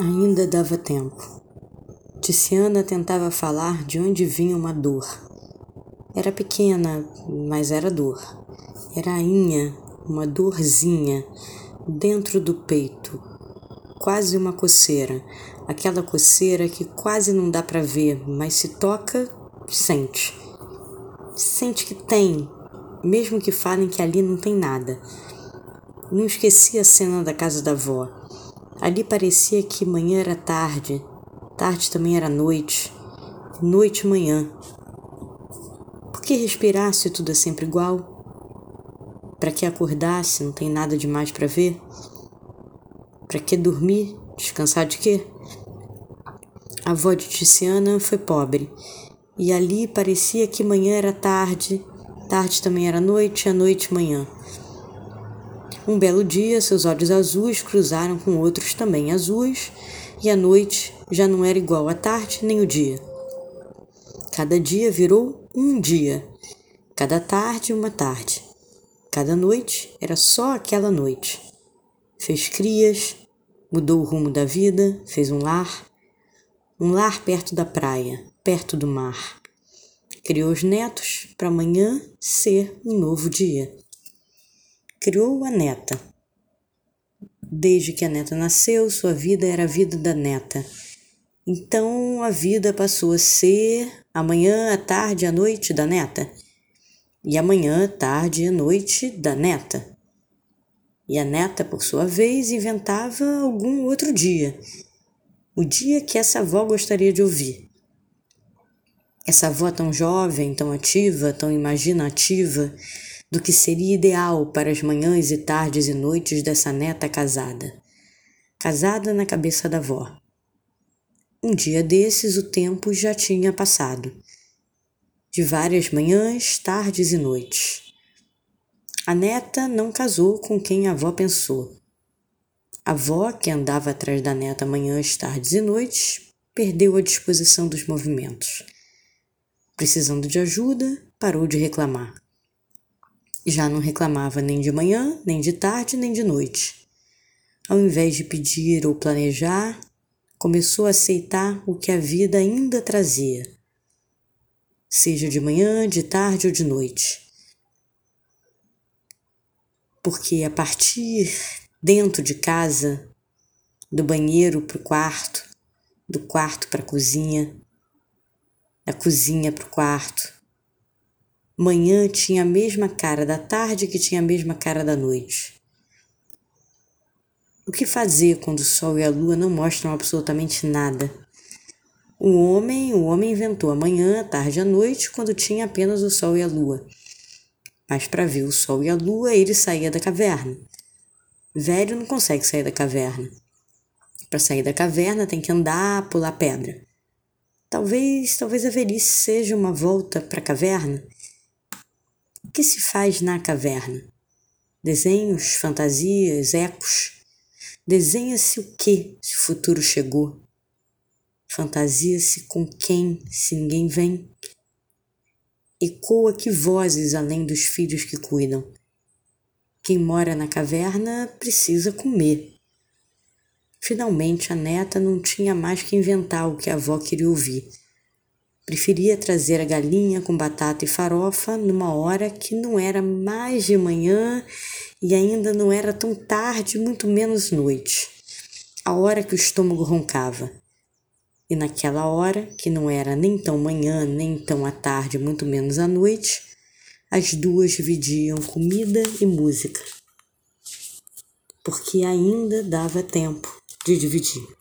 Ainda dava tempo. Tiziana tentava falar de onde vinha uma dor. Era pequena, mas era dor. Era ainha, uma dorzinha, dentro do peito. Quase uma coceira. Aquela coceira que quase não dá para ver, mas se toca, sente. Sente que tem, mesmo que falem que ali não tem nada. Não esqueci a cena da casa da avó. Ali parecia que manhã era tarde, tarde também era noite, noite manhã. Por que respirar se tudo é sempre igual? Para que acordar se não tem nada demais para ver? Para que dormir? Descansar de quê? A avó de Tiziana foi pobre, e ali parecia que manhã era tarde, tarde também era noite, a noite manhã. Um belo dia, seus olhos azuis cruzaram com outros também azuis, e a noite já não era igual à tarde nem o dia. Cada dia virou um dia, cada tarde uma tarde. Cada noite era só aquela noite. Fez crias, mudou o rumo da vida, fez um lar, um lar perto da praia, perto do mar. Criou os netos para amanhã ser um novo dia criou a neta. Desde que a neta nasceu, sua vida era a vida da neta. Então a vida passou a ser amanhã, a tarde, a noite da neta. E amanhã, tarde e noite da neta. E a neta, por sua vez, inventava algum outro dia. O dia que essa avó gostaria de ouvir. Essa avó tão jovem, tão ativa, tão imaginativa, do que seria ideal para as manhãs e tardes e noites dessa neta casada. Casada na cabeça da avó. Um dia desses o tempo já tinha passado. De várias manhãs, tardes e noites. A neta não casou com quem a avó pensou. A avó, que andava atrás da neta manhãs, tardes e noites, perdeu a disposição dos movimentos. Precisando de ajuda, parou de reclamar. Já não reclamava nem de manhã, nem de tarde, nem de noite. Ao invés de pedir ou planejar, começou a aceitar o que a vida ainda trazia, seja de manhã, de tarde ou de noite. Porque a partir dentro de casa, do banheiro para o quarto, do quarto para a cozinha, da cozinha para o quarto, Manhã tinha a mesma cara da tarde que tinha a mesma cara da noite. O que fazer quando o sol e a lua não mostram absolutamente nada? O homem, o homem inventou a manhã, a tarde e a noite quando tinha apenas o sol e a lua. Mas para ver o sol e a lua, ele saía da caverna. Velho não consegue sair da caverna. Para sair da caverna tem que andar, pular pedra. Talvez, talvez a velhice seja uma volta para a caverna que se faz na caverna? Desenhos, fantasias, ecos. Desenha-se o que se o futuro chegou? Fantasia-se com quem se ninguém vem? Ecoa que vozes além dos filhos que cuidam? Quem mora na caverna precisa comer. Finalmente a neta não tinha mais que inventar o que a avó queria ouvir Preferia trazer a galinha com batata e farofa numa hora que não era mais de manhã e ainda não era tão tarde, muito menos noite. A hora que o estômago roncava. E naquela hora, que não era nem tão manhã, nem tão à tarde, muito menos à noite, as duas dividiam comida e música. Porque ainda dava tempo de dividir.